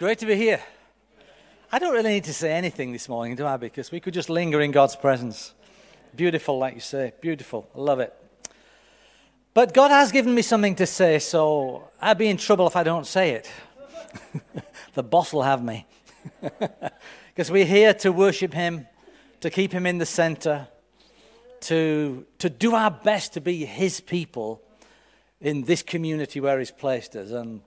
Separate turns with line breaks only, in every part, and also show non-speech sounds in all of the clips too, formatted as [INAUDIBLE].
great to be here. I don't really need to say anything this morning, do I? Because we could just linger in God's presence. Beautiful, like you say. Beautiful. I love it. But God has given me something to say, so I'd be in trouble if I don't say it. [LAUGHS] the boss will have me. [LAUGHS] because we're here to worship Him, to keep Him in the center, to, to do our best to be His people in this community where He's placed us. And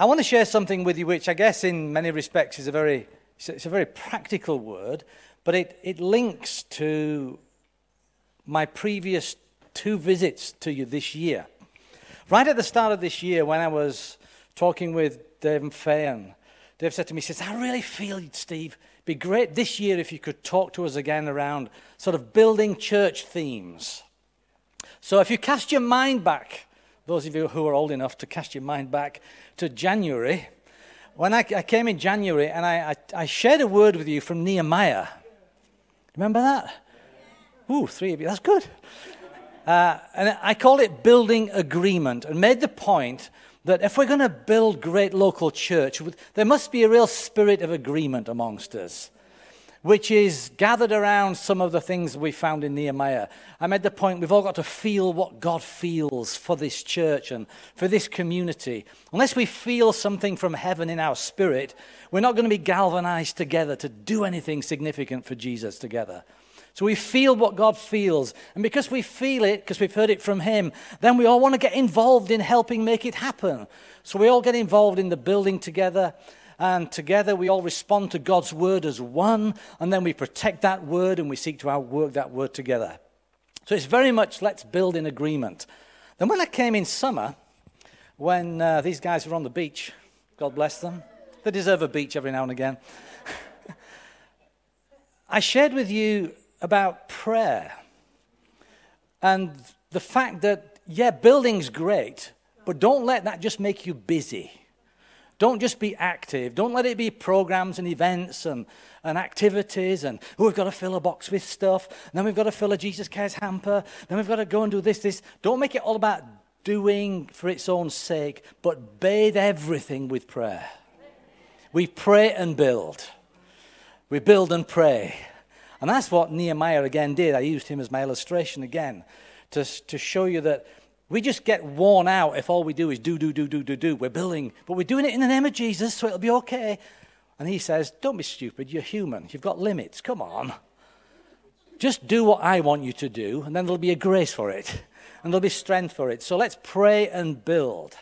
I want to share something with you, which I guess in many respects is a very, it's a very practical word, but it, it links to my previous two visits to you this year. Right at the start of this year, when I was talking with Dave and Faye, Dave said to me, he says, I really feel, Steve, it'd be great this year if you could talk to us again around sort of building church themes. So if you cast your mind back those of you who are old enough to cast your mind back to January, when I, I came in January and I, I, I, shared a word with you from Nehemiah. Remember that? Ooh, three of you. That's good. Uh, and I called it building agreement and made the point that if we're going to build great local church, there must be a real spirit of agreement amongst us which is gathered around some of the things we found in Nehemiah. I made the point we've all got to feel what God feels for this church and for this community. Unless we feel something from heaven in our spirit, we're not going to be galvanized together to do anything significant for Jesus together. So we feel what God feels. And because we feel it, because we've heard it from Him, then we all want to get involved in helping make it happen. So we all get involved in the building together and together we all respond to God's word as one, and then we protect that word and we seek to outwork that word together. So it's very much let's build in agreement. Then when I came in summer, when uh, these guys were on the beach, God bless them, they deserve a beach every now and again. [LAUGHS] I shared with you about prayer and the fact that, yeah, building's great, but don't let that just make you busy. Don't just be active. Don't let it be programs and events and, and activities and, oh, we've got to fill a box with stuff. And then we've got to fill a Jesus Cares hamper. Then we've got to go and do this, this. Don't make it all about doing for its own sake, but bathe everything with prayer. We pray and build. We build and pray. And that's what Nehemiah again did. I used him as my illustration again to, to show you that we just get worn out if all we do is do, do, do, do, do, do. We're building, but we're doing it in the name of Jesus, so it'll be okay. And he says, Don't be stupid. You're human. You've got limits. Come on. Just do what I want you to do, and then there'll be a grace for it, and there'll be strength for it. So let's pray and build.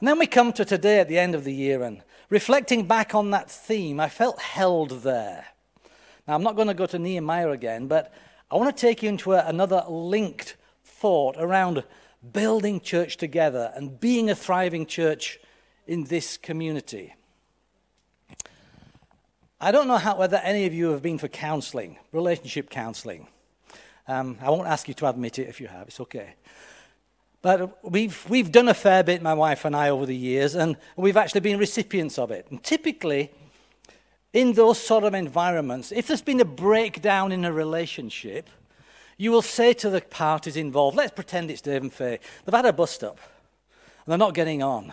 And then we come to today at the end of the year, and reflecting back on that theme, I felt held there. Now, I'm not going to go to Nehemiah again, but I want to take you into a, another linked thought around building church together and being a thriving church in this community. I don't know how, whether any of you have been for counseling, relationship counseling. Um, I won't ask you to admit it if you have, it's okay. But we've, we've done a fair bit, my wife and I, over the years, and we've actually been recipients of it. And typically, in those sort of environments, if there's been a breakdown in a relationship, you will say to the parties involved, let's pretend it's Dave and Faye. They've had a bust up and they're not getting on.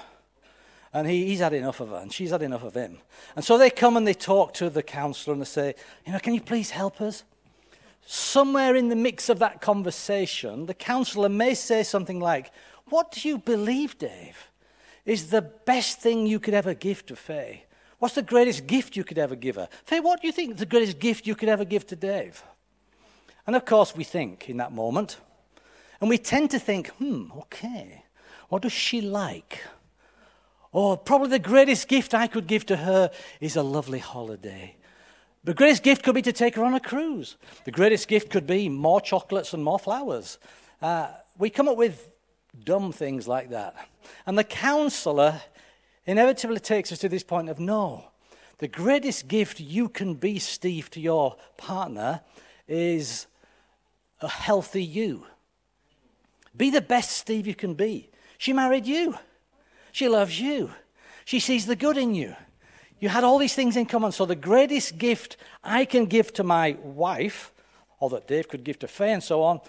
And he, he's had enough of her and she's had enough of him. And so they come and they talk to the counselor and they say, you know, can you please help us? Somewhere in the mix of that conversation, the counselor may say something like, What do you believe, Dave, is the best thing you could ever give to Faye? What's the greatest gift you could ever give her? Faye, what do you think is the greatest gift you could ever give to Dave? And of course, we think in that moment. And we tend to think, hmm, okay, what does she like? Or probably the greatest gift I could give to her is a lovely holiday. The greatest gift could be to take her on a cruise. The greatest gift could be more chocolates and more flowers. Uh, we come up with dumb things like that. And the counselor inevitably takes us to this point of no, the greatest gift you can be, Steve, to your partner is a healthy you. Be the best Steve you can be. She married you. She loves you. She sees the good in you. You had all these things in common. So, the greatest gift I can give to my wife, or that Dave could give to Faye and so on,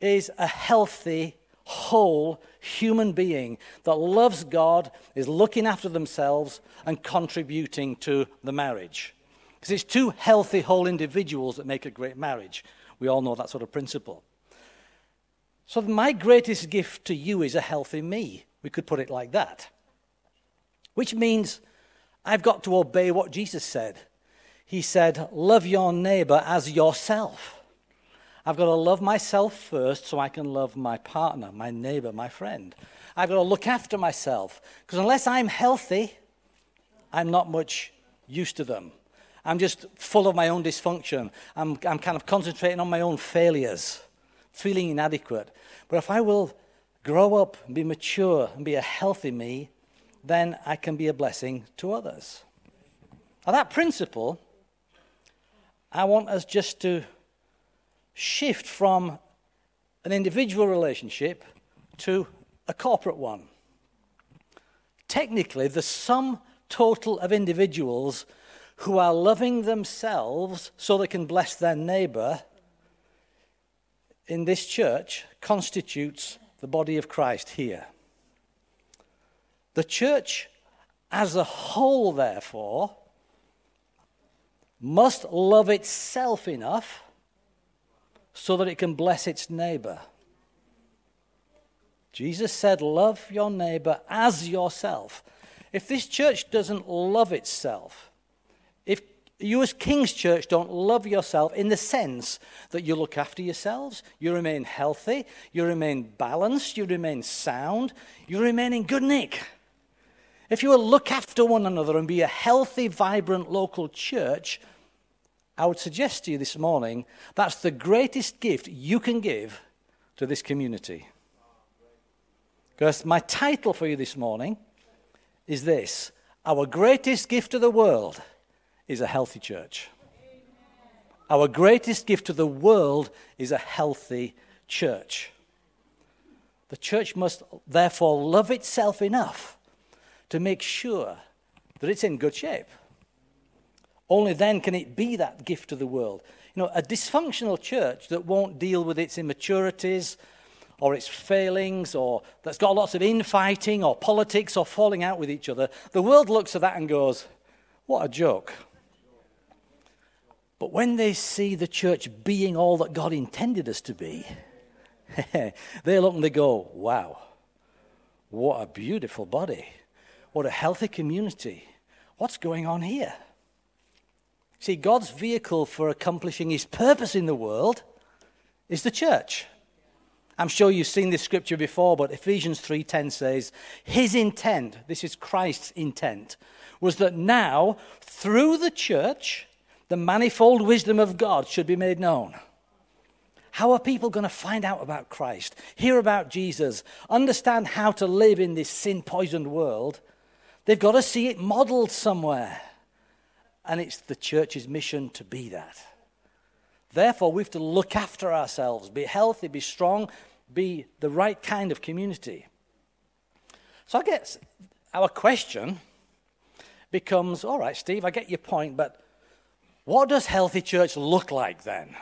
is a healthy, whole human being that loves God, is looking after themselves, and contributing to the marriage. Because it's two healthy, whole individuals that make a great marriage. We all know that sort of principle. So, my greatest gift to you is a healthy me. We could put it like that. Which means I've got to obey what Jesus said. He said, Love your neighbor as yourself. I've got to love myself first so I can love my partner, my neighbor, my friend. I've got to look after myself because unless I'm healthy, I'm not much use to them. I'm just full of my own dysfunction. I'm, I'm kind of concentrating on my own failures, feeling inadequate. But if I will grow up and be mature and be a healthy me, then I can be a blessing to others. Now, that principle, I want us just to shift from an individual relationship to a corporate one. Technically, the sum total of individuals who are loving themselves so they can bless their neighbor in this church constitutes the body of Christ here. The church as a whole, therefore, must love itself enough so that it can bless its neighbor. Jesus said, Love your neighbor as yourself. If this church doesn't love itself, if you as King's Church don't love yourself in the sense that you look after yourselves, you remain healthy, you remain balanced, you remain sound, you remain in good nick. If you will look after one another and be a healthy, vibrant local church, I would suggest to you this morning that's the greatest gift you can give to this community. Because my title for you this morning is this Our greatest gift to the world is a healthy church. Our greatest gift to the world is a healthy church. The church must therefore love itself enough to make sure that it's in good shape. Only then can it be that gift to the world. You know, a dysfunctional church that won't deal with its immaturities or its failings or that's got lots of infighting or politics or falling out with each other, the world looks at that and goes, What a joke. But when they see the church being all that God intended us to be, [LAUGHS] they look and they go, Wow, what a beautiful body. What a healthy community. What's going on here? See, God's vehicle for accomplishing his purpose in the world is the church. I'm sure you've seen this scripture before, but Ephesians 3:10 says, "His intent, this is Christ's intent, was that now through the church the manifold wisdom of God should be made known." How are people going to find out about Christ, hear about Jesus, understand how to live in this sin poisoned world? They've got to see it modeled somewhere. And it's the church's mission to be that. Therefore, we have to look after ourselves, be healthy, be strong, be the right kind of community. So I guess our question becomes all right, Steve, I get your point, but what does healthy church look like then?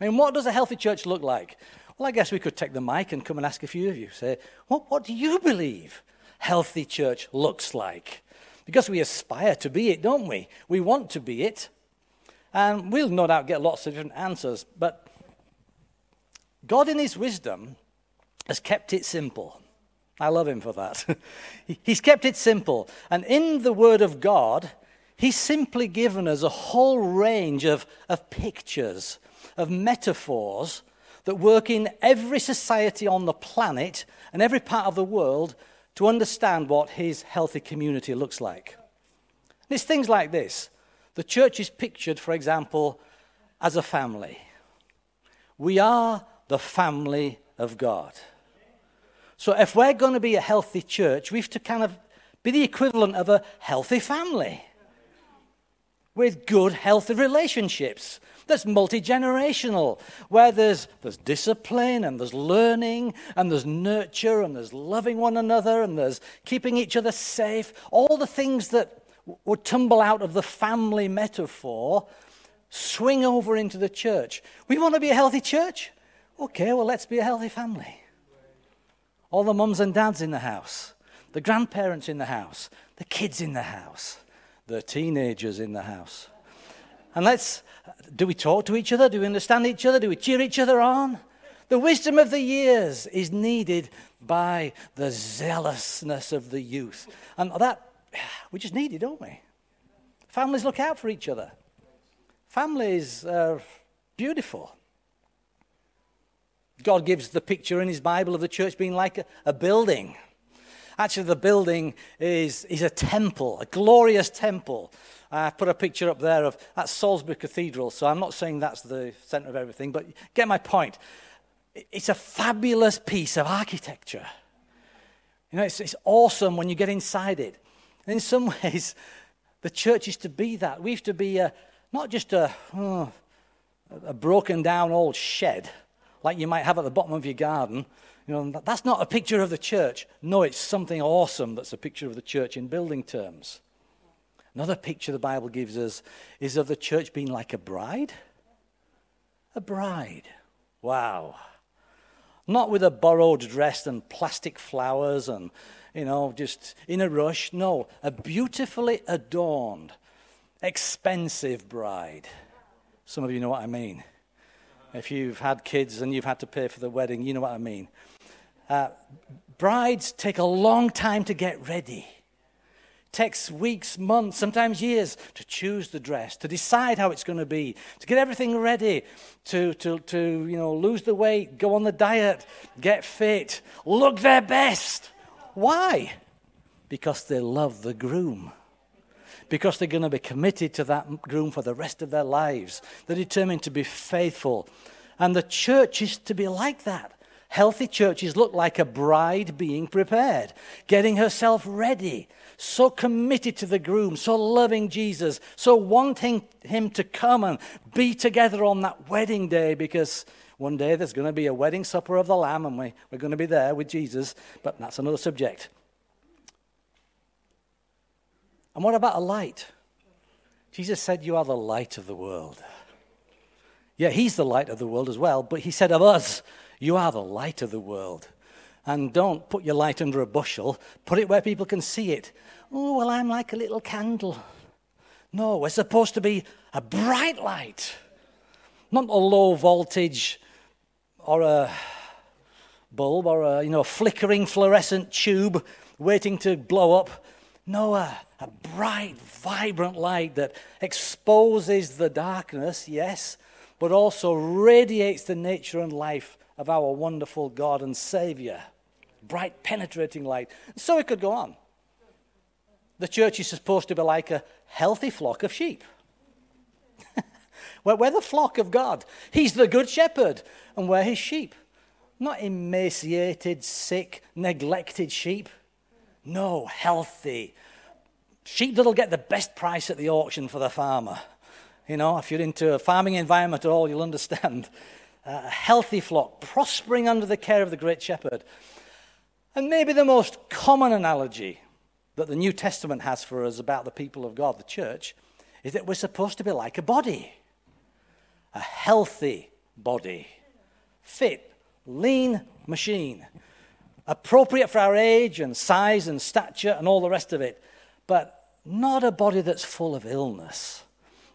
I mean, what does a healthy church look like? Well, I guess we could take the mic and come and ask a few of you. Say, what, what do you believe healthy church looks like? Because we aspire to be it, don't we? We want to be it. And we'll no doubt get lots of different answers. But God, in His wisdom, has kept it simple. I love Him for that. [LAUGHS] He's kept it simple. And in the Word of God, He's simply given us a whole range of, of pictures, of metaphors that work in every society on the planet and every part of the world to understand what his healthy community looks like. And it's things like this. The church is pictured, for example, as a family. We are the family of God. So if we're going to be a healthy church, we have to kind of be the equivalent of a healthy family with good, healthy relationships that's multi generational, where there's, there's discipline and there's learning and there's nurture and there's loving one another and there's keeping each other safe. All the things that would tumble out of the family metaphor swing over into the church. We want to be a healthy church? Okay, well, let's be a healthy family. all the mums and dads in the house, the grandparents in the house, the kids in the house, the teenagers in the house. And let's, do we talk to each other? Do we understand each other? Do we cheer each other on? The wisdom of the years is needed by the zealousness of the youth. And that, we just need it, don't we? Families look out for each other. Families are beautiful. God gives the picture in his Bible of the church being like a, a building. Actually, the building is, is a temple, a glorious temple. I've put a picture up there of that Salisbury Cathedral, so I'm not saying that's the center of everything, but get my point. It's a fabulous piece of architecture. You know, it's, it's awesome when you get inside it. In some [LAUGHS] ways, the church is to be that. We have to be a, not just a, oh, a broken down old shed like you might have at the bottom of your garden. You know, that's not a picture of the church. No, it's something awesome that's a picture of the church in building terms. Another picture the Bible gives us is of the church being like a bride. A bride. Wow. Not with a borrowed dress and plastic flowers and, you know, just in a rush. No, a beautifully adorned, expensive bride. Some of you know what I mean. If you've had kids and you've had to pay for the wedding, you know what I mean. Brides take a long time to get ready. Takes weeks, months, sometimes years to choose the dress, to decide how it's going to be, to get everything ready, to, to, to you know, lose the weight, go on the diet, get fit, look their best. Why? Because they love the groom because they're going to be committed to that groom for the rest of their lives. They're determined to be faithful. And the church is to be like that. Healthy churches look like a bride being prepared, getting herself ready, so committed to the groom, so loving Jesus, so wanting him to come and be together on that wedding day because one day there's going to be a wedding supper of the Lamb and we, we're going to be there with Jesus, but that's another subject. And what about a light? Jesus said, You are the light of the world. Yeah, he's the light of the world as well, but he said of us, You are the light of the world. And don't put your light under a bushel, put it where people can see it. Oh, well, I'm like a little candle. No, we're supposed to be a bright light, not a low voltage or a bulb or a you know, flickering fluorescent tube waiting to blow up. No, a, a bright, vibrant light that exposes the darkness, yes, but also radiates the nature and life of our wonderful God and Savior. Bright, penetrating light. So it could go on. The church is supposed to be like a healthy flock of sheep. [LAUGHS] we're, we're the flock of God. He's the good shepherd, and we're his sheep. Not emaciated, sick, neglected sheep. No, healthy. Sheep that'll get the best price at the auction for the farmer. You know, if you're into a farming environment at all, you'll understand. A healthy flock, prospering under the care of the great shepherd. And maybe the most common analogy that the New Testament has for us about the people of God, the church, is that we're supposed to be like a body, a healthy body, fit, lean machine appropriate for our age and size and stature and all the rest of it, but not a body that's full of illness.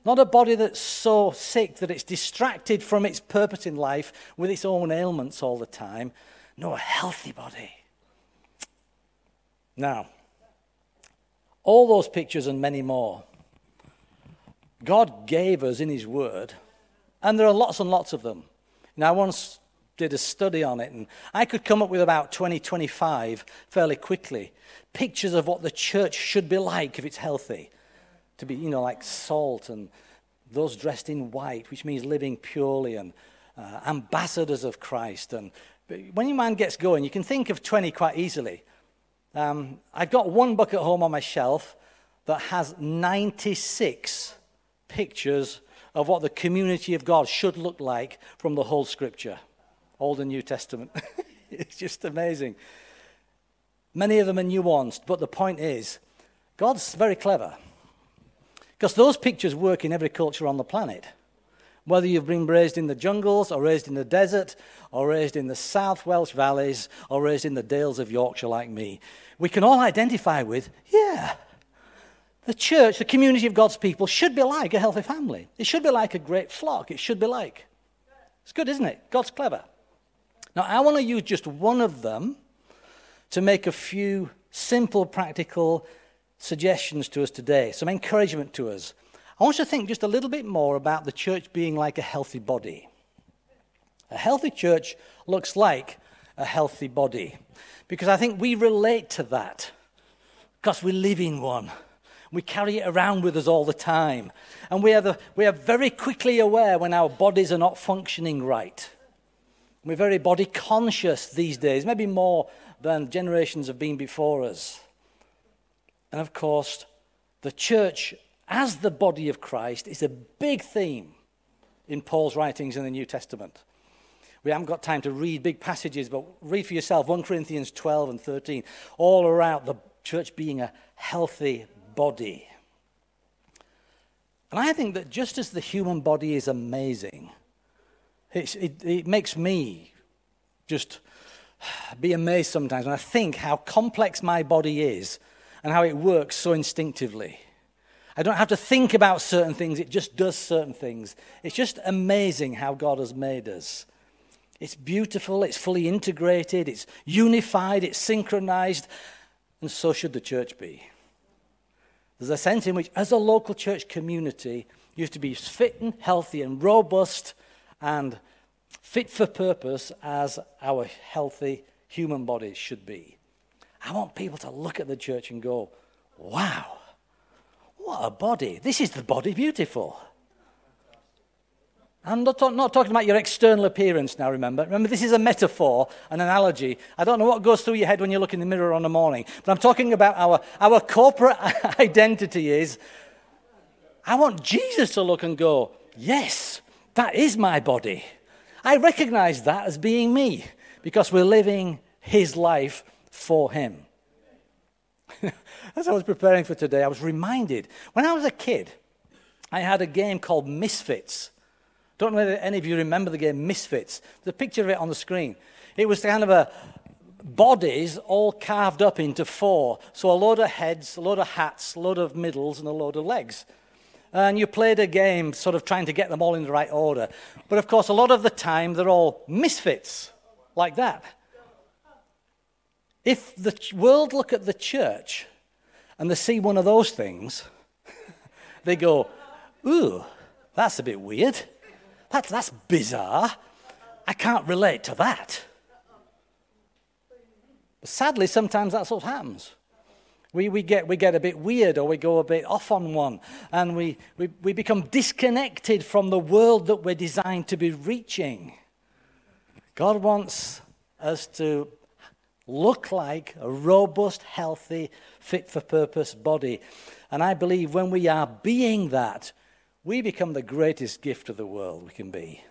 Not a body that's so sick that it's distracted from its purpose in life with its own ailments all the time. No, a healthy body. Now, all those pictures and many more, God gave us in His Word, and there are lots and lots of them. Now, I once did a study on it, and I could come up with about 20, 25 fairly quickly. Pictures of what the church should be like if it's healthy. To be, you know, like salt and those dressed in white, which means living purely, and uh, ambassadors of Christ. And when your mind gets going, you can think of 20 quite easily. Um, I've got one book at home on my shelf that has 96 pictures of what the community of God should look like from the whole scripture. Old and New Testament. [LAUGHS] it's just amazing. Many of them are nuanced, but the point is, God's very clever. Because those pictures work in every culture on the planet. Whether you've been raised in the jungles, or raised in the desert, or raised in the South Welsh valleys, or raised in the dales of Yorkshire like me, we can all identify with, yeah, the church, the community of God's people, should be like a healthy family. It should be like a great flock. It should be like. It's good, isn't it? God's clever. Now, I want to use just one of them to make a few simple, practical suggestions to us today, some encouragement to us. I want you to think just a little bit more about the church being like a healthy body. A healthy church looks like a healthy body because I think we relate to that because we live in one. We carry it around with us all the time. And we are, the, we are very quickly aware when our bodies are not functioning right. We're very body conscious these days, maybe more than generations have been before us. And of course, the church as the body of Christ is a big theme in Paul's writings in the New Testament. We haven't got time to read big passages, but read for yourself 1 Corinthians 12 and 13, all around the church being a healthy body. And I think that just as the human body is amazing, it, it makes me just be amazed sometimes when I think how complex my body is and how it works so instinctively. I don't have to think about certain things, it just does certain things. It's just amazing how God has made us. It's beautiful, it's fully integrated, it's unified, it's synchronized, and so should the church be. There's a sense in which, as a local church community, you have to be fit and healthy and robust and fit for purpose as our healthy human bodies should be. I want people to look at the church and go, wow, what a body. This is the body beautiful. I'm not, talk, not, talking about your external appearance now, remember. Remember, this is a metaphor, an analogy. I don't know what goes through your head when you look in the mirror on the morning, but I'm talking about our, our corporate [LAUGHS] identity is I want Jesus to look and go, yes, that is my body. I recognize that as being me because we're living his life for him. [LAUGHS] As I was preparing for today, I was reminded when I was a kid, I had a game called Misfits. Don't know whether any of you remember the game Misfits. There's a picture of it on the screen. It was kind of a bodies all carved up into four. So a load of heads, a load of hats, a load of middles, and a load of legs. And you played a game sort of trying to get them all in the right order. But of course, a lot of the time, they're all misfits, like that. If the world look at the church and they see one of those things, [LAUGHS] they go, ooh, that's a bit weird. That, that's bizarre. I can't relate to that. But sadly, sometimes that's what happens. We, we, get, we get a bit weird or we go a bit off on one and we, we, we become disconnected from the world that we're designed to be reaching. God wants us to look like a robust, healthy, fit for purpose body. And I believe when we are being that, we become the greatest gift of the world we can be.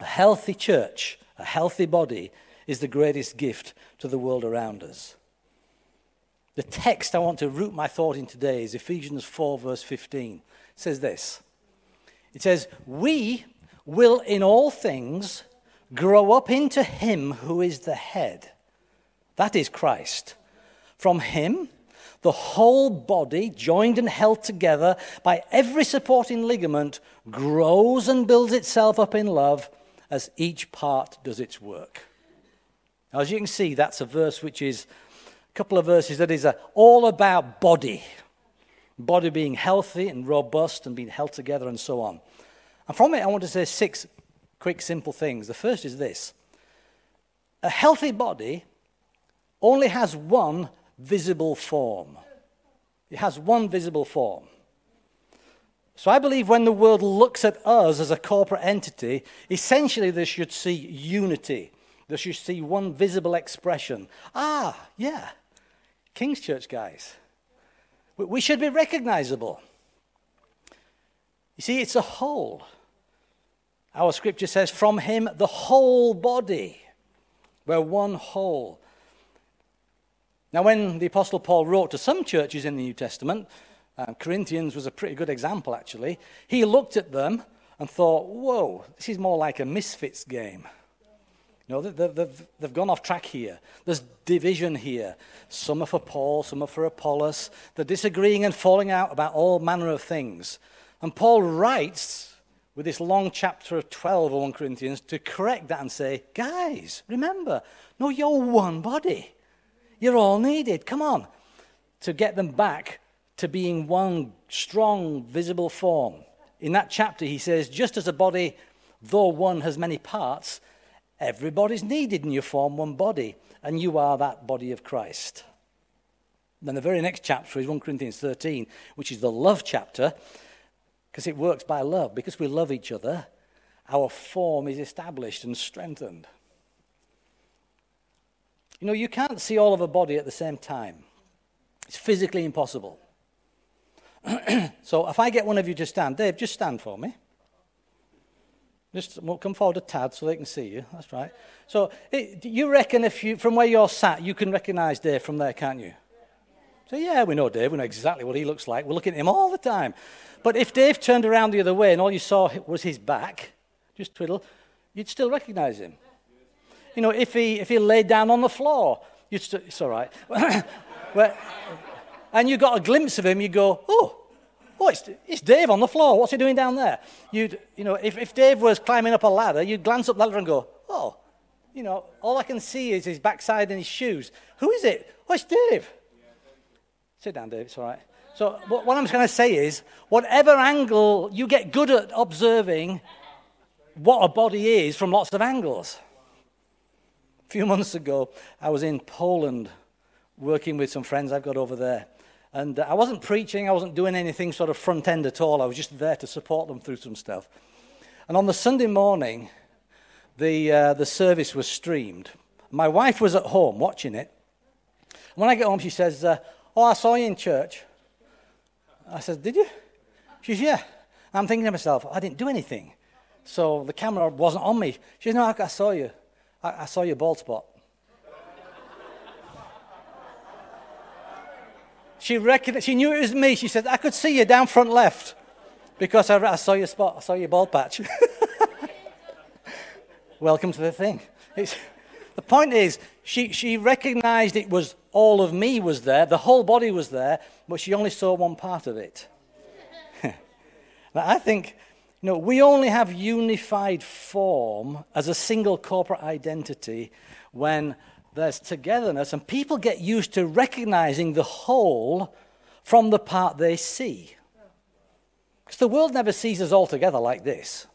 A healthy church, a healthy body, is the greatest gift to the world around us. The text I want to root my thought in today is Ephesians 4, verse 15. It says this It says, We will in all things grow up into Him who is the head that is Christ. From him, the whole body, joined and held together by every supporting ligament, grows and builds itself up in love as each part does its work. Now, as you can see, that's a verse which is a couple of verses that is a, all about body. Body being healthy and robust and being held together and so on. And from it, I want to say six quick, simple things. The first is this a healthy body only has one visible form. It has one visible form. So I believe when the world looks at us as a corporate entity, essentially they should see unity. They should see one visible expression. Ah, yeah, King's Church guys. We should be recognizable. You see, it's a whole. Our scripture says, from him, the whole body. We're one whole. Now, when the Apostle Paul wrote to some churches in the New Testament, uh, Corinthians was a pretty good example, actually. He looked at them and thought, whoa, this is more like a misfits game. Know, they've, they've, they've gone off track here. There's division here. Some are for Paul, some are for Apollos. They're disagreeing and falling out about all manner of things. And Paul writes with this long chapter of 12 of 1 Corinthians to correct that and say, guys, remember, no, you're one body. You're all needed. Come on. To get them back to being one strong, visible form. In that chapter, he says, just as a body, though one has many parts, everybody's needed and you form one body, and you are that body of Christ. Then the very next chapter is 1 Corinthians 13, which is the love chapter, because it works by love. Because we love each other, our form is established and strengthened. You know, you can't see all of a body at the same time, it's physically impossible. [CLEARS THROAT] so if I get one of you to stand, Dave, just stand for me. Just come forward a tad so they can see you. That's right. So eh, it, you reckon if you, from where you're sat, you can recognize Dave from there, can't you? So yeah, we know Dave. We know exactly what he looks like. We're looking at him all the time. But if Dave turned around the other way and all you saw was his back, just twiddle, you'd still recognize him. You know, if he if he laid down on the floor, you'd still, it's all right. [COUGHS] and you got a glimpse of him, you go, oh, oh, it's, it's Dave on the floor. What's he doing down there? You'd, you know, if, if Dave was climbing up a ladder, you'd glance up the ladder and go, oh, you know, all I can see is his backside and his shoes. Who is it? Oh, it's Dave. Sit down, Dave. It's all right. So what I'm going to say is, whatever angle you get good at observing what a body is from lots of angles. A few months ago, I was in Poland working with some friends I've got over there. And uh, I wasn't preaching, I wasn't doing anything sort of front end at all. I was just there to support them through some stuff. And on the Sunday morning, the, uh, the service was streamed. My wife was at home watching it. When I get home, she says, uh, Oh, I saw you in church. I said, Did you? She says, Yeah. I'm thinking to myself, I didn't do anything. So the camera wasn't on me. She says, No, I, saw you. I, I saw your bald spot. She, recognized, she knew it was me. She said, I could see you down front left because I, I saw your spot. I saw your bald patch. [LAUGHS] Welcome to the thing. It's, the point is, she, she recognized it was all of me was there, the whole body was there, but she only saw one part of it. [LAUGHS] now, I think, know, we only have unified form as a single corporate identity when there's togetherness, and people get used to recognizing the whole from the part they see. Because the world never sees us all together like this.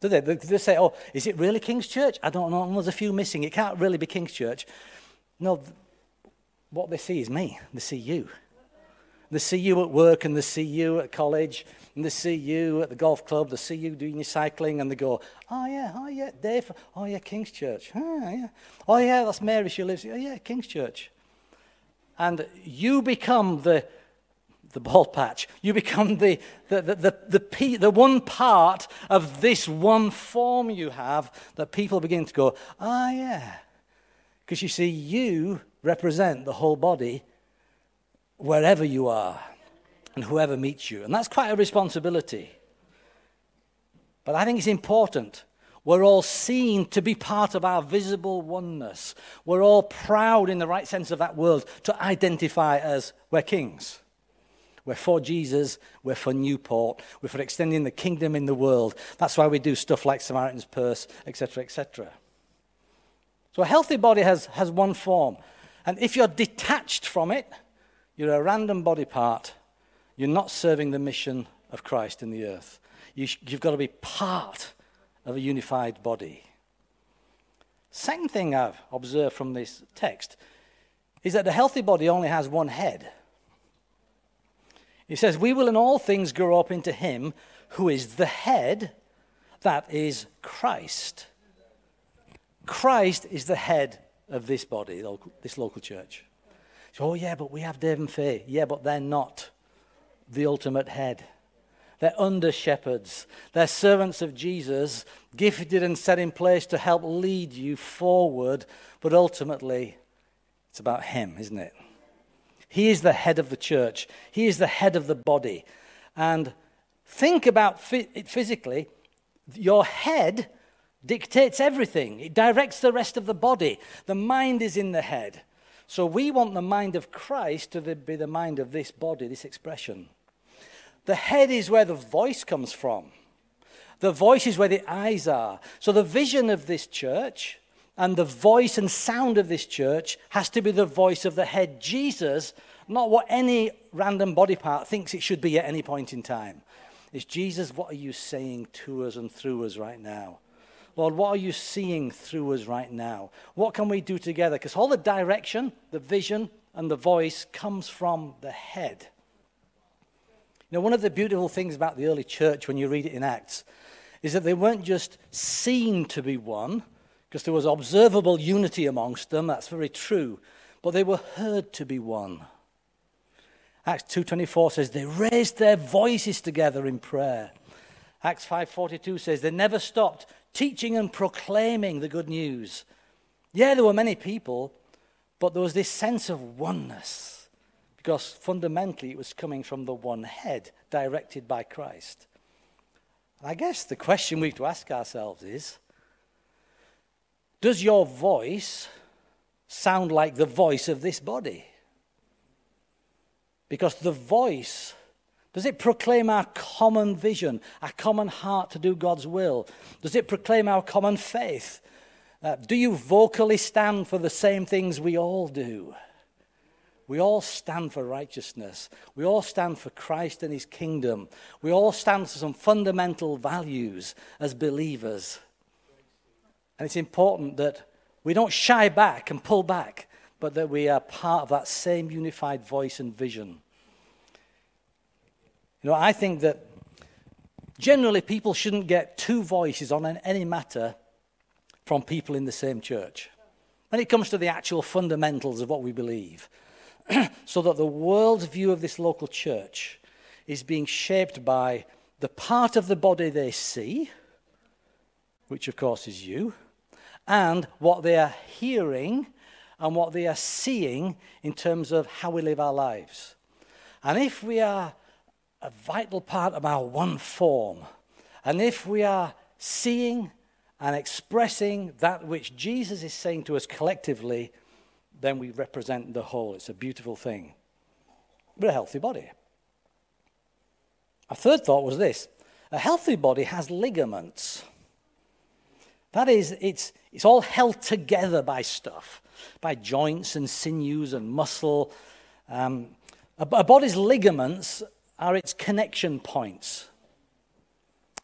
Do they? They say, oh, is it really King's Church? I don't know. There's a few missing. It can't really be King's Church. No, what they see is me. They see you. They see you at work and they see you at college and they see you at the golf club, they see you doing your cycling, and they go, Oh, yeah, oh, yeah, Dave, oh, yeah, King's Church. Oh, yeah, oh, yeah that's Mary, she lives, oh, yeah, King's Church. And you become the, the ball patch. You become the, the, the, the, the, the one part of this one form you have that people begin to go, Ah, oh, yeah. Because you see, you represent the whole body wherever you are and whoever meets you. And that's quite a responsibility. But I think it's important. We're all seen to be part of our visible oneness. We're all proud, in the right sense of that word, to identify as we're kings. We're for Jesus, we're for Newport, we're for extending the kingdom in the world. That's why we do stuff like Samaritan's Purse, etc., etc. So a healthy body has, has one form. And if you're detached from it, you're a random body part you're not serving the mission of Christ in the earth. You have got to be part of a unified body. Second thing I've observed from this text is that the healthy body only has one head. He says, We will in all things grow up into Him who is the head, that is Christ. Christ is the head of this body, this local church. So, oh, yeah, but we have Dave and Faye. Yeah, but they're not the ultimate head. They're under shepherds. They're servants of Jesus, gifted and set in place to help lead you forward. But ultimately, it's about Him, isn't it? He is the head of the church, He is the head of the body. And think about it physically, your head dictates everything, it directs the rest of the body. The mind is in the head. So we want the mind of Christ to be the mind of this body, this expression. The head is where the voice comes from. The voice is where the eyes are. So the vision of this church and the voice and sound of this church has to be the voice of the head, Jesus, not what any random body part thinks it should be at any point in time. It's Jesus, what are you saying to us and through us right now? Lord, what are you seeing through us right now? What can we do together? Because all the direction, the vision, and the voice comes from the head. You know, one of the beautiful things about the early church when you read it in Acts is that they weren't just seen to be one, because there was observable unity amongst them, that's very true, but they were heard to be one. Acts 2:24 says they raised their voices together in prayer. Acts 5:42 says they never stopped teaching and proclaiming the good news. Yeah, there were many people, but there was this sense of oneness because fundamentally it was coming from the one head, directed by Christ. And I guess the question we have to ask ourselves is Does your voice sound like the voice of this body? Because the voice does it proclaim our common vision, our common heart to do God's will? Does it proclaim our common faith? Uh, do you vocally stand for the same things we all do? We all stand for righteousness. We all stand for Christ and his kingdom. We all stand for some fundamental values as believers. And it's important that we don't shy back and pull back, but that we are part of that same unified voice and vision. You know, I think that generally people shouldn't get two voices on any matter from people in the same church. When it comes to the actual fundamentals of what we believe, [CLEARS THROAT] so that the world's view of this local church is being shaped by the part of the body they see, which of course is you, and what they are hearing and what they are seeing in terms of how we live our lives. And if we are a vital part of our one form. And if we are seeing and expressing that which Jesus is saying to us collectively, then we represent the whole. It's a beautiful thing. We're a healthy body. A third thought was this a healthy body has ligaments. That is, it's, it's all held together by stuff, by joints and sinews and muscle. Um, a, a body's ligaments are its connection points.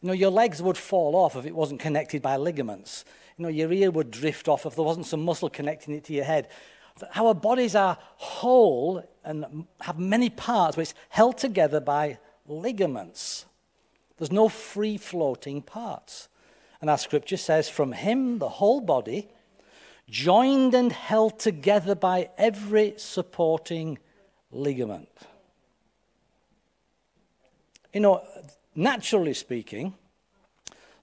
You know, your legs would fall off if it wasn't connected by ligaments. You know, your ear would drift off if there wasn't some muscle connecting it to your head. Our bodies are whole and have many parts, but it's held together by ligaments. There's no free floating parts. And our scripture says, From him, the whole body, joined and held together by every supporting ligament. You know, naturally speaking,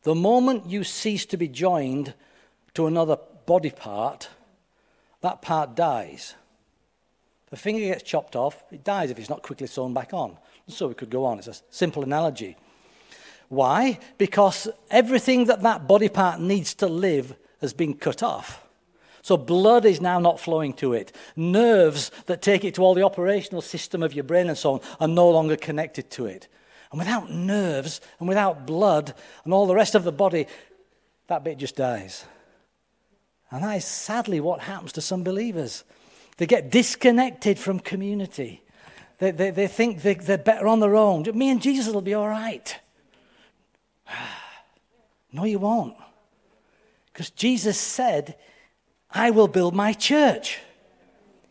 the moment you cease to be joined to another body part, that part dies. A finger gets chopped off, it dies if it's not quickly sewn back on. So we could go on. It's a simple analogy. Why? Because everything that that body part needs to live has been cut off. So blood is now not flowing to it. Nerves that take it to all the operational system of your brain and so on are no longer connected to it. And without nerves and without blood and all the rest of the body, that bit just dies. And that is sadly what happens to some believers. They get disconnected from community. They, they, they think they, they're better on their own. Me and Jesus will be all right. [SIGHS] No, you won't. Because Jesus said, I will build my church.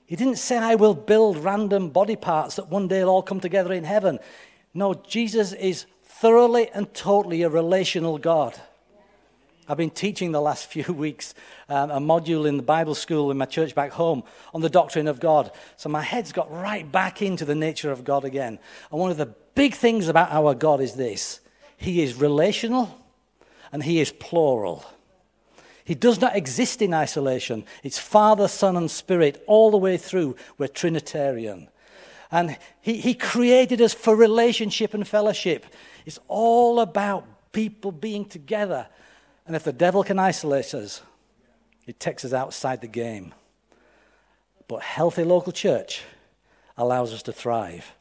He didn't say, I will build random body parts that one day will all come together in heaven. No, Jesus is thoroughly and totally a relational God. I've been teaching the last [LAUGHS] few weeks um, a module in the Bible school in my church back home on the doctrine of God. So my head's got right back into the nature of God again. And one of the big things about our God is this He is relational and He is plural. He does not exist in isolation. It's Father, Son, and Spirit all the way through. We're Trinitarian. And he, he created us for relationship and fellowship. It's all about people being together. And if the devil can isolate us, it takes us outside the game. But healthy local church allows us to thrive.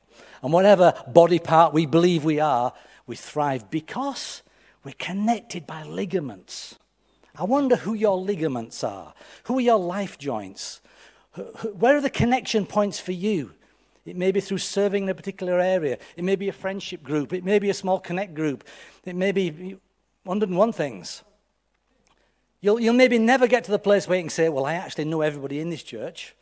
And whatever body part we believe we are, we thrive because we're connected by ligaments. I wonder who your ligaments are. Who are your life joints? Where are the connection points for you? It may be through serving in a particular area. It may be a friendship group. It may be a small connect group. It may be 101 things. You'll, you'll maybe never get to the place where you can say, Well, I actually know everybody in this church.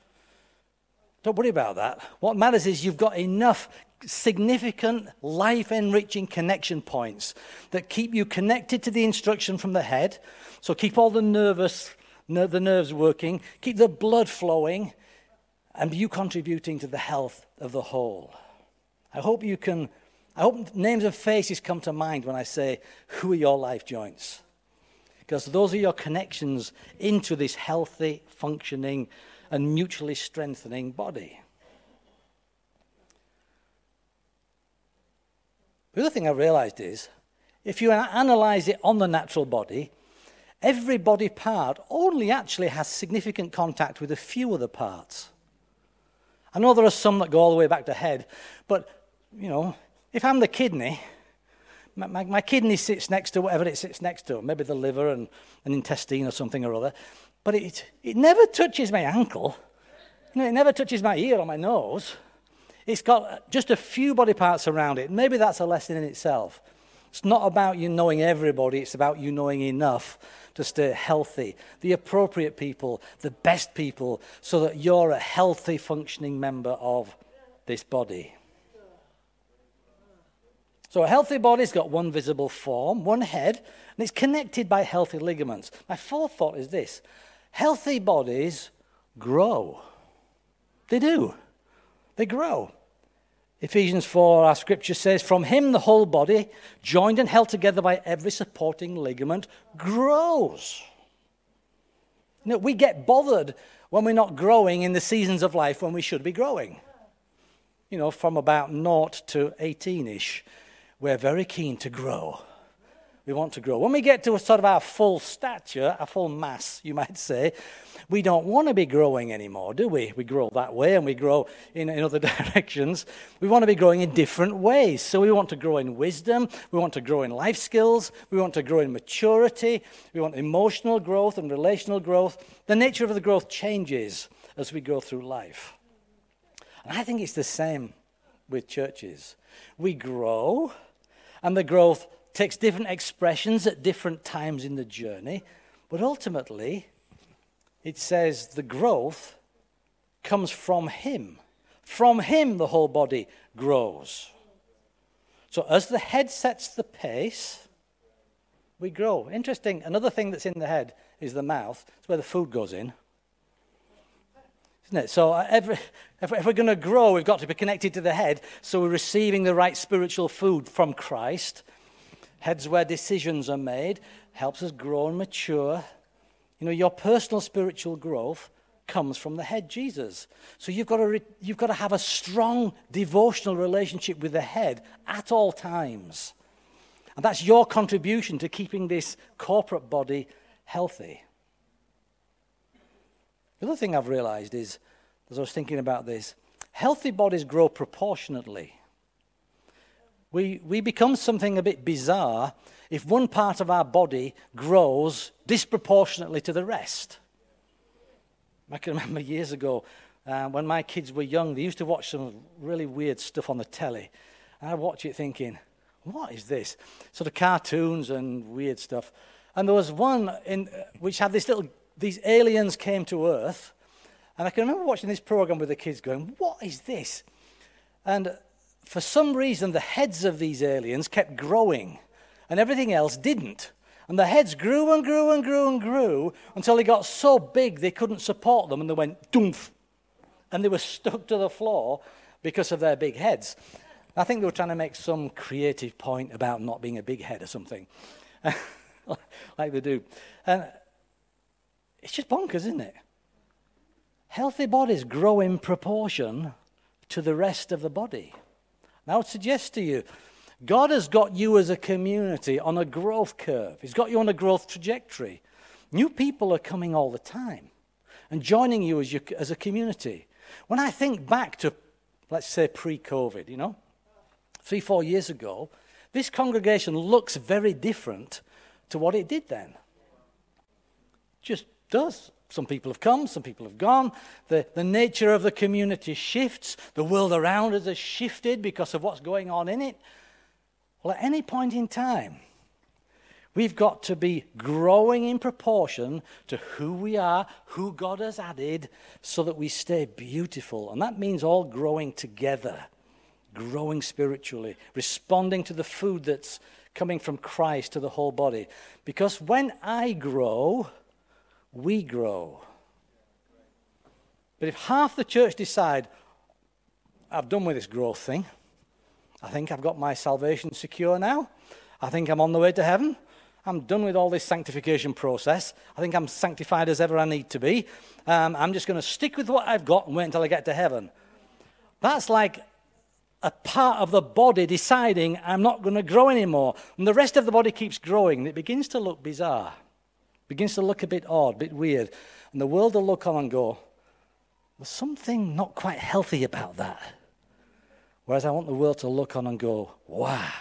Don't worry about that. What matters is you've got enough significant, life enriching connection points that keep you connected to the instruction from the head. So keep all the nervous, ner- the nerves working, keep the blood flowing, and you contributing to the health of the whole. I hope you can, I hope names of faces come to mind when I say, Who are your life joints? Because those are your connections into this healthy, functioning, and mutually strengthening body. The other thing I realized is if you analyze it on the natural body, every body part only actually has significant contact with a few other parts. I know there are some that go all the way back to head, but, you know, if I'm the kidney, my, my, my kidney sits next to whatever it sits next to, maybe the liver and an intestine or something or other, but it, it never touches my ankle. You know, it never touches my ear or my nose. It's got just a few body parts around it. Maybe that's a lesson in itself. It's not about you knowing everybody, it's about you knowing enough to stay healthy, the appropriate people, the best people, so that you're a healthy, functioning member of this body. So, a healthy body's got one visible form, one head, and it's connected by healthy ligaments. My fourth thought is this healthy bodies grow. They do. They grow. Ephesians 4, our scripture says, From him the whole body, joined and held together by every supporting ligament, grows. You know, we get bothered when we're not growing in the seasons of life when we should be growing. You know, from about naught to 18 ish, we're very keen to grow. We want to grow. When we get to a sort of our full stature, our full mass, you might say, we don't want to be growing anymore, do we? We grow that way and we grow in, in other [LAUGHS] directions. We want to be growing in different ways. So we want to grow in wisdom. We want to grow in life skills. We want to grow in maturity. We want emotional growth and relational growth. The nature of the growth changes as we go through life. And I think it's the same with churches. We grow, and the growth takes different expressions at different times in the journey, but ultimately, it says the growth comes from Him. From Him, the whole body grows. So, as the head sets the pace, we grow. Interesting, another thing that's in the head is the mouth. It's where the food goes in. Isn't it? So, uh, every, if we're going to grow, we've got to be connected to the head. So, we're receiving the right spiritual food from Christ heads where decisions are made, helps us grow and mature. You know, your personal spiritual growth comes from the head, Jesus. So you've got to, re- you've got to have a strong devotional relationship with the head at all times. And that's your contribution to keeping this corporate body healthy. The other thing I've realized is, as I was thinking about this, healthy bodies grow proportionately we, we become something a bit bizarre if one part of our body grows disproportionately to the rest. I can [LAUGHS] remember years ago uh, when my kids were young, they used to watch some really weird stuff on the telly. And I'd watch it thinking, what is this? Sort of cartoons and weird stuff. And there was one in, which had this little, these aliens came to Earth. And I can remember watching this program with the kids going, what is this? And for some reason, the heads of these aliens kept growing, and everything else didn't. And the heads grew and grew and grew and grew until they got so big they couldn't support them, and they went doomph. And they were stuck to the floor because of their big heads. I think they were trying to make some creative point about not being a big head or something, [LAUGHS] like they do. And it's just bonkers, isn't it? Healthy bodies grow in proportion to the rest of the body. Now, I would suggest to you, God has got you as a community on a growth curve. He's got you on a growth trajectory. New people are coming all the time and joining you as, your, as a community. When I think back to, let's say, pre COVID, you know, three, four years ago, this congregation looks very different to what it did then. Just does. Some people have come, some people have gone. The, the nature of the community shifts. The world around us has shifted because of what's going on in it. Well, at any point in time, we've got to be growing in proportion to who we are, who God has added, so that we stay beautiful. And that means all growing together, growing spiritually, responding to the food that's coming from Christ to the whole body. Because when I grow, we grow. But if half the church decide, I've done with this growth thing, I think I've got my salvation secure now, I think I'm on the way to heaven, I'm done with all this sanctification process, I think I'm sanctified as ever I need to be, um, I'm just going to stick with what I've got and wait until I get to heaven. That's like a part of the body deciding I'm not going to grow anymore. And the rest of the body keeps growing. and It begins to look bizarre begins to look a bit odd, a bit weird. And the world will look on and go, there's something not quite healthy about that. Whereas I want the world to look on and go, wow,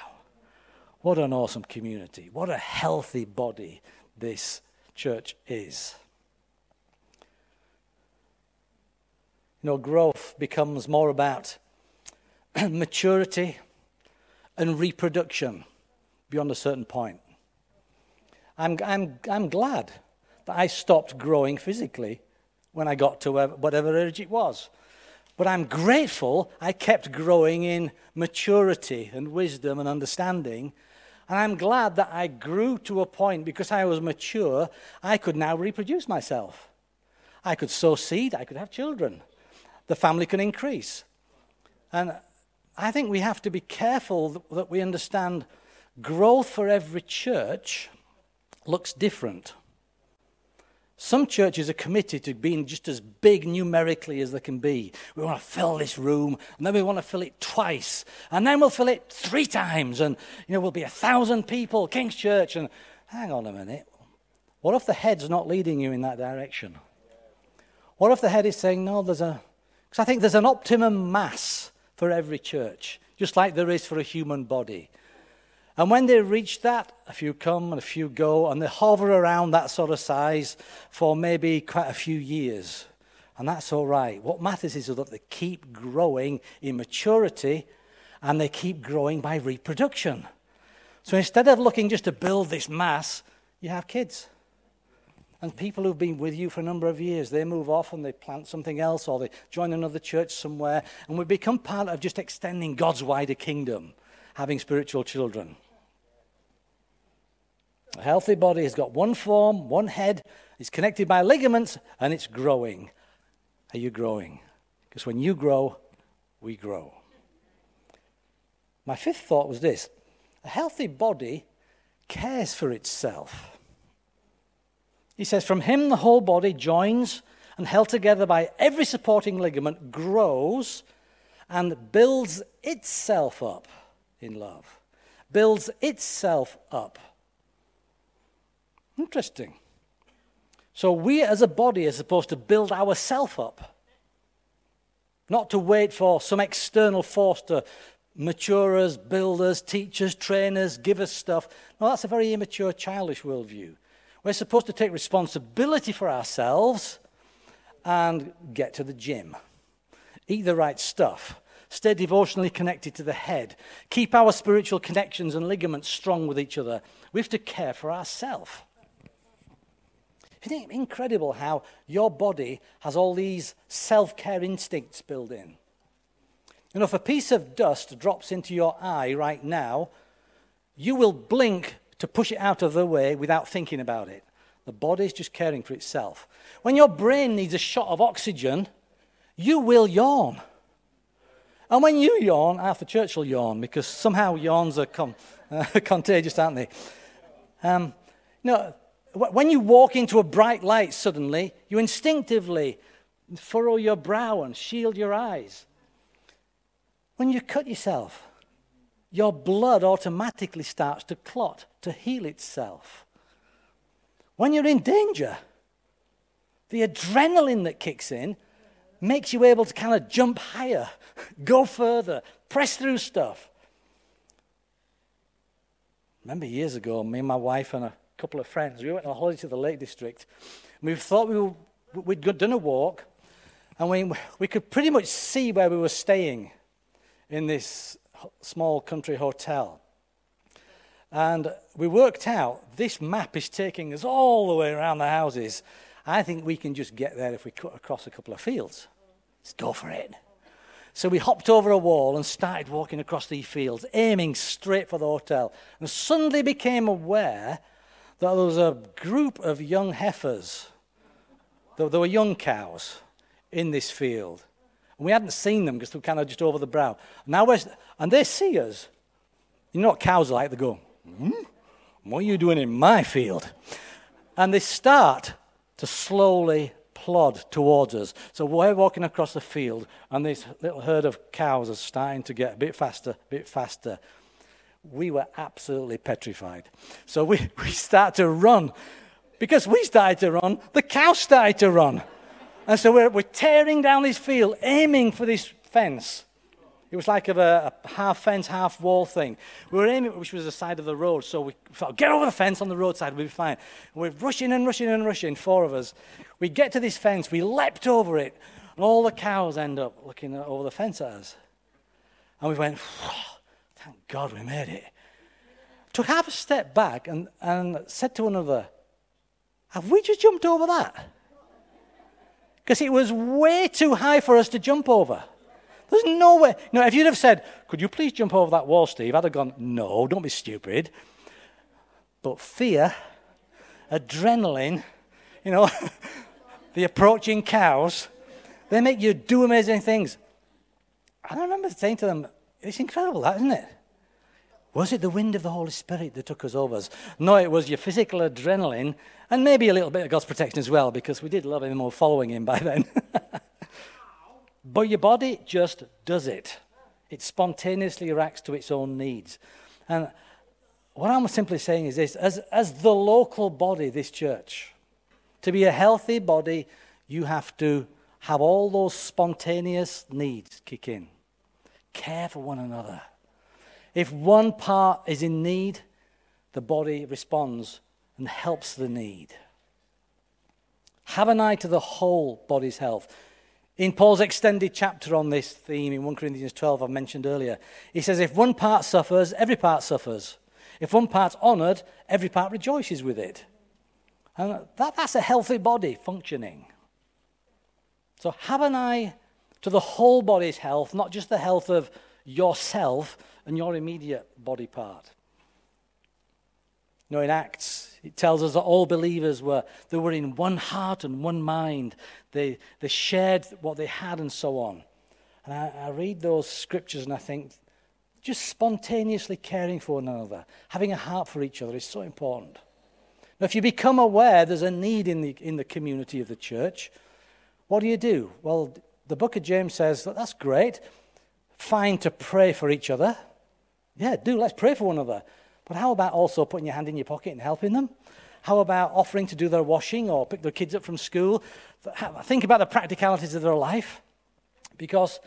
what an awesome community. What a healthy body this church is. You know, growth becomes more about [CLEARS THROAT] maturity and reproduction beyond a certain point. I'm, I'm, I'm glad that I stopped growing physically when I got to whatever age it was. But I'm grateful I kept growing in maturity and wisdom and understanding. And I'm glad that I grew to a point because I was mature, I could now reproduce myself. I could sow seed, I could have children. The family can increase. And I think we have to be careful that we understand growth for every church looks different. Some churches are committed to being just as big numerically as they can be. We want to fill this room, and then we want to fill it twice, and then we'll fill it three times, and you know we'll be a thousand people, King's Church. And hang on a minute, what if the head's not leading you in that direction? What if the head is saying, no, there's a, because I think there's an optimum mass for every church, just like there is for a human body. And when they reach that, a few come and a few go, and they hover around that sort of size for maybe quite a few years. And that's all right. What matters is that they keep growing in maturity and they keep growing by reproduction. So instead of looking just to build this mass, you have kids. And people who've been with you for a number of years, they move off and they plant something else or they join another church somewhere, and we become part of just extending God's wider kingdom, having spiritual children. A healthy body has got one form, one head, it's connected by ligaments, and it's growing. Are you growing? Because when you grow, we grow. My fifth thought was this a healthy body cares for itself. He says, From him the whole body joins and held together by every supporting ligament grows and builds itself up in love. Builds itself up. Interesting. So we as a body are supposed to build ourselves up, not to wait for some external force to mature us, build us, teach us, train us, give us stuff. No, that's a very immature, childish worldview. We're supposed to take responsibility for ourselves and get to the gym, eat the right stuff, stay devotionally connected to the head, keep our spiritual connections and ligaments strong with each other. We have to care for ourselves. Isn't it incredible how your body has all these self care instincts built in? You know, if a piece of dust drops into your eye right now, you will blink to push it out of the way without thinking about it. The body's just caring for itself. When your brain needs a shot of oxygen, you will yawn. And when you yawn, half the church'll yawn because somehow yawns are com- uh, [LAUGHS] contagious, aren't they? Um, you know, when you walk into a bright light suddenly, you instinctively furrow your brow and shield your eyes. When you cut yourself, your blood automatically starts to clot, to heal itself. When you're in danger, the adrenaline that kicks in makes you able to kind of jump higher, [LAUGHS] go further, press through stuff. Remember years ago, me and my wife and a couple of friends, we went on a holiday to the Lake District. we thought we were, we'd done a walk, and we, we could pretty much see where we were staying in this small country hotel. And we worked out this map is taking us all the way around the houses. I think we can just get there if we cut across a couple of fields. Let's go for it. So we hopped over a wall and started walking across these fields, aiming straight for the hotel. And suddenly became aware that there was a group of young heifers. There were young cows in this field. And we hadn't seen them because they were kind of just over the brow. Now we're, and they see us. You know what cows are like? They go, hmm? What are you doing in my field? And they start to slowly plod towards us. So we're walking across the field, and this little herd of cows are starting to get a bit faster, a bit faster. We were absolutely petrified. So we, [LAUGHS] we start to run. Because we started to run, the cows started to run. And so we're, we're tearing down this field, aiming for this fence. It was like a, a, half fence, half wall thing. We were aiming, which was the side of the road. So we thought, get over the fence on the roadside, we'll be fine. We're rushing and rushing and rushing, four of us. We get to this fence, we leapt over it, and all the cows end up looking over the fence at us. And we went, thank God we made it. Took half a step back and, and said to another, have we just jumped over that? Because it was way too high for us to jump over. There's no way. No, if you'd have said, Could you please jump over that wall, Steve? I'd have gone, No, don't be stupid. But fear, adrenaline, you know, [LAUGHS] the approaching cows, they make you do amazing things. I remember saying to them, It's incredible, that, isn't it? Was it the wind of the Holy Spirit that took us over? No, it was your physical adrenaline and maybe a little bit of God's protection as well because we did love Him and were following Him by then. [LAUGHS] But your body just does it. It spontaneously reacts to its own needs. And what I'm simply saying is this as, as the local body, this church, to be a healthy body, you have to have all those spontaneous needs kick in. Care for one another. If one part is in need, the body responds and helps the need. Have an eye to the whole body's health. In Paul's extended chapter on this theme in 1 Corinthians 12, I've mentioned earlier, he says, If one part suffers, every part suffers. If one part's honored, every part rejoices with it. And that, that's a healthy body functioning. So have an eye to the whole body's health, not just the health of yourself and your immediate body part. You know, in Acts, it tells us that all believers were, they were in one heart and one mind. They, they shared what they had and so on. And I, I read those scriptures and I think, just spontaneously caring for one another, having a heart for each other is so important. If you become aware there's a need in the, in the community of the church, what do you do? Well, the book of James says that that's great. Fine to pray for each other. Yeah, do. Let's pray for one another. But how about also putting your hand in your pocket and helping them? How about offering to do their washing or pick their kids up from school? Think about the practicalities of their life because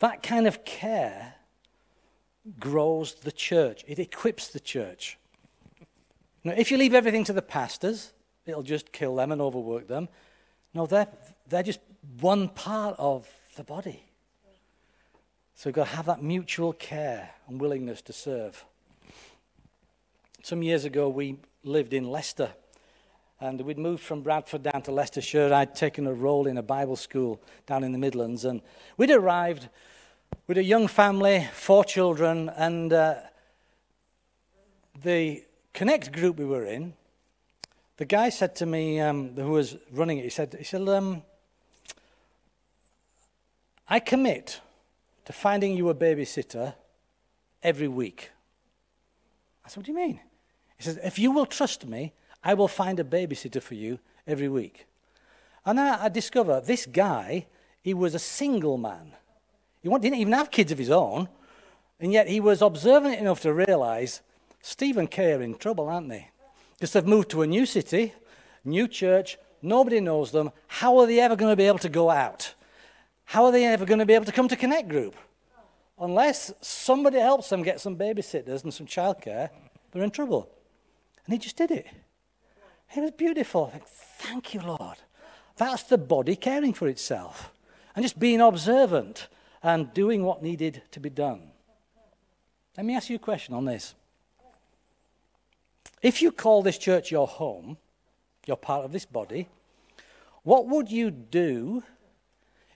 that kind of care grows the church, it equips the church. Now, if you leave everything to the pastors, it'll just kill them and overwork them. No, they're, they're just one part of the body. So we've got to have that mutual care and willingness to serve. Some years ago, we lived in Leicester. And we'd moved from Bradford down to Leicestershire. I'd taken a role in a Bible school down in the Midlands. And we'd arrived with a young family, four children, and uh, the Connect group we were in, the guy said to me, um, who was running it, he said, he said um, I commit to finding you a babysitter every week. I said, What do you mean? He says, If you will trust me, I will find a babysitter for you every week. And I, I discover this guy, he was a single man. He didn't even have kids of his own. And yet he was observant enough to realize Steve and Kay are in trouble, aren't they? Because they've moved to a new city, new church, nobody knows them. How are they ever going to be able to go out? How are they ever going to be able to come to Connect Group? Unless somebody helps them get some babysitters and some childcare, they're in trouble. And he just did it. It was beautiful. Thank you, Lord. That's the body caring for itself and just being observant and doing what needed to be done. Let me ask you a question on this. If you call this church your home, you're part of this body, what would you do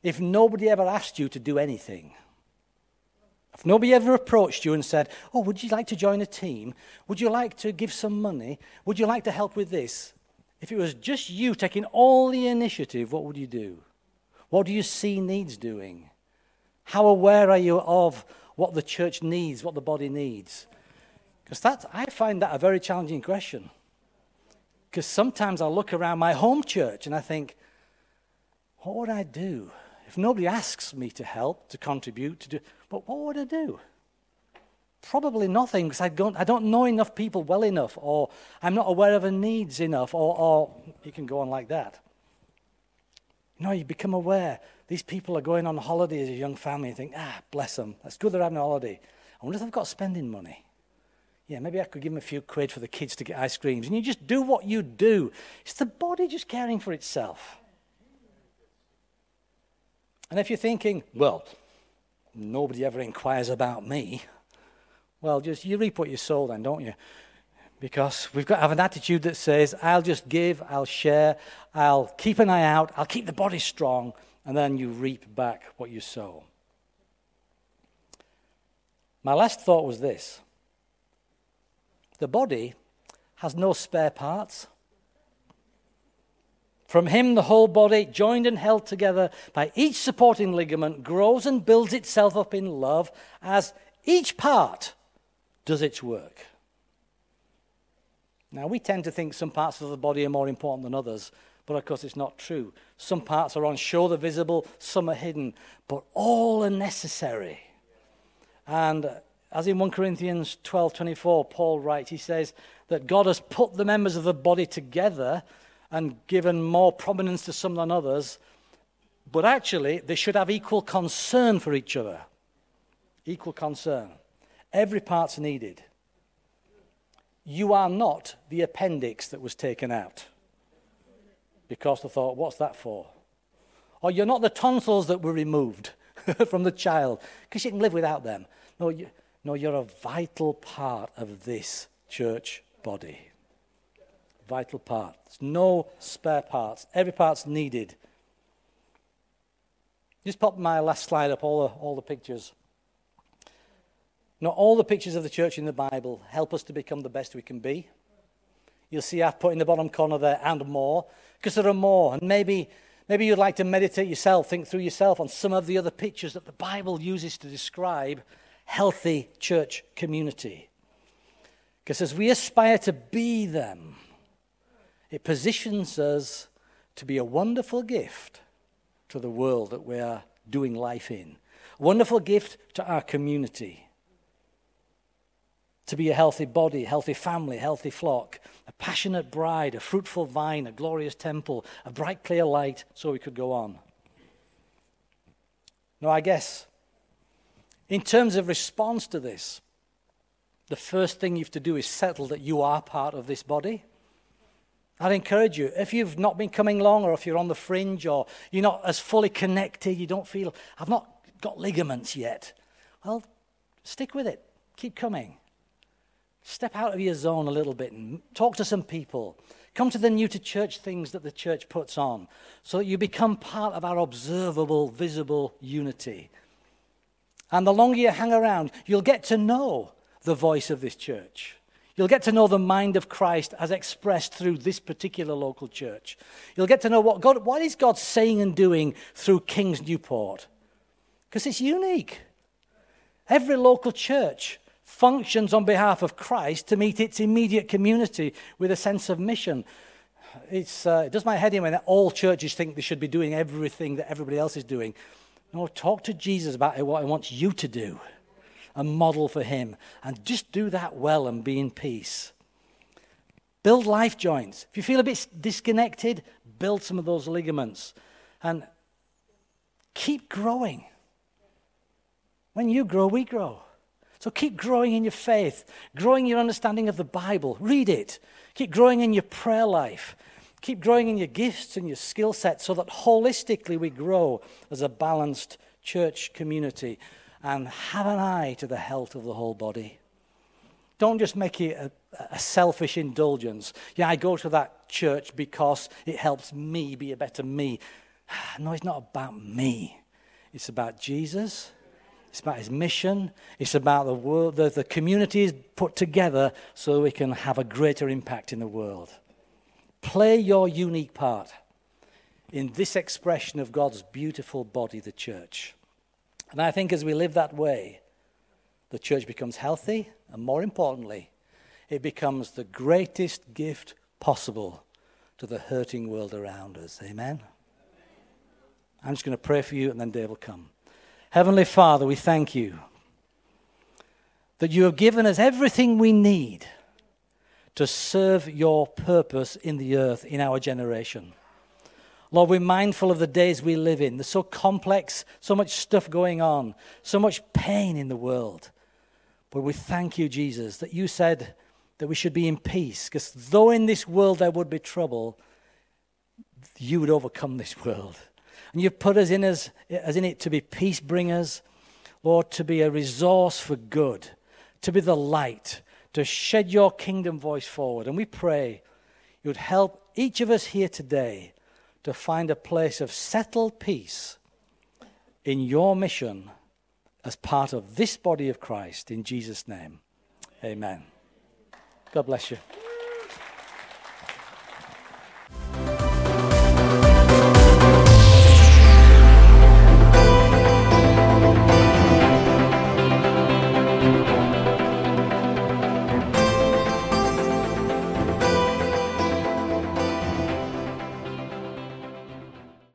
if nobody ever asked you to do anything? If nobody ever approached you and said, Oh, would you like to join a team? Would you like to give some money? Would you like to help with this? If it was just you taking all the initiative, what would you do? What do you see needs doing? How aware are you of what the church needs, what the body needs? Because that I find that a very challenging question. Because sometimes I look around my home church and I think, what would I do if nobody asks me to help, to contribute, to do? But what would I do? Probably nothing because I don't, I don't know enough people well enough, or I'm not aware of their needs enough, or, or you can go on like that. You know, you become aware these people are going on holiday as a young family and think, ah, bless them. That's good they're having a holiday. I wonder if they've got spending money. Yeah, maybe I could give them a few quid for the kids to get ice creams. And you just do what you do. It's the body just caring for itself. And if you're thinking, well, nobody ever inquires about me. Well, just you reap what you sow then, don't you? Because we've got to have an attitude that says, I'll just give, I'll share, I'll keep an eye out, I'll keep the body strong, and then you reap back what you sow. My last thought was this the body has no spare parts. From him, the whole body, joined and held together by each supporting ligament, grows and builds itself up in love as each part does its work. Now, we tend to think some parts of the body are more important than others, but of course, it's not true. Some parts are on show, they're visible, some are hidden, but all are necessary. And as in 1 Corinthians 12 24, Paul writes, he says that God has put the members of the body together and given more prominence to some than others, but actually they should have equal concern for each other. Equal concern. Every part's needed. You are not the appendix that was taken out because they thought, what's that for? Or you're not the tonsils that were removed [LAUGHS] from the child because you can live without them. No, you, no, you're a vital part of this church body vital part. There's no spare parts. Every part's needed. Just pop my last slide up, all the, all the pictures. Not all the pictures of the church in the Bible help us to become the best we can be. You'll see I've put in the bottom corner there and more, because there are more. And maybe, maybe you'd like to meditate yourself, think through yourself on some of the other pictures that the Bible uses to describe healthy church community. Because as we aspire to be them, it positions us to be a wonderful gift to the world that we are doing life in, a wonderful gift to our community. To be a healthy body, healthy family, healthy flock, a passionate bride, a fruitful vine, a glorious temple, a bright, clear light, so we could go on. Now, I guess, in terms of response to this, the first thing you have to do is settle that you are part of this body. I'd encourage you, if you've not been coming along, or if you're on the fringe, or you're not as fully connected, you don't feel, I've not got ligaments yet, well, stick with it. Keep coming. Step out of your zone a little bit and talk to some people. Come to the new to church things that the church puts on so that you become part of our observable, visible unity. And the longer you hang around, you'll get to know the voice of this church. You'll get to know the mind of Christ as expressed through this particular local church. You'll get to know what God, what is God saying and doing through King's Newport. Because it's unique. Every local church functions on behalf of Christ to meet its immediate community with a sense of mission. Uh, it does my head in when all churches think they should be doing everything that everybody else is doing. No, talk to Jesus about what he wants you to do and model for him. And just do that well and be in peace. Build life joints. If you feel a bit disconnected, build some of those ligaments. And keep growing. When you grow, we grow. So keep growing in your faith, growing your understanding of the Bible. Read it. Keep growing in your prayer life. Keep growing in your gifts and your skill set so that holistically we grow as a balanced church community and have an eye to the health of the whole body. Don't just make it a, a, selfish indulgence. Yeah, I go to that church because it helps me be a better me. [SIGHS] No, it's not about me. It's about Jesus. It's about his mission. It's about the world, the, the communities put together so we can have a greater impact in the world. Play your unique part in this expression of God's beautiful body, the church. And I think as we live that way, the church becomes healthy, and more importantly, it becomes the greatest gift possible to the hurting world around us. Amen? I'm just going to pray for you, and then Dave will come. Heavenly Father, we thank you that you have given us everything we need to serve your purpose in the earth in our generation. Lord, we're mindful of the days we live in. They're so complex, so much stuff going on, so much pain in the world. But we thank you, Jesus, that you said that we should be in peace, because though in this world there would be trouble, you would overcome this world. And you've put us in as, as in it to be peace bringers, Lord, to be a resource for good, to be the light, to shed your kingdom voice forward. And we pray you would help each of us here today to find a place of settled peace in your mission as part of this body of Christ. In Jesus' name, amen. God bless you.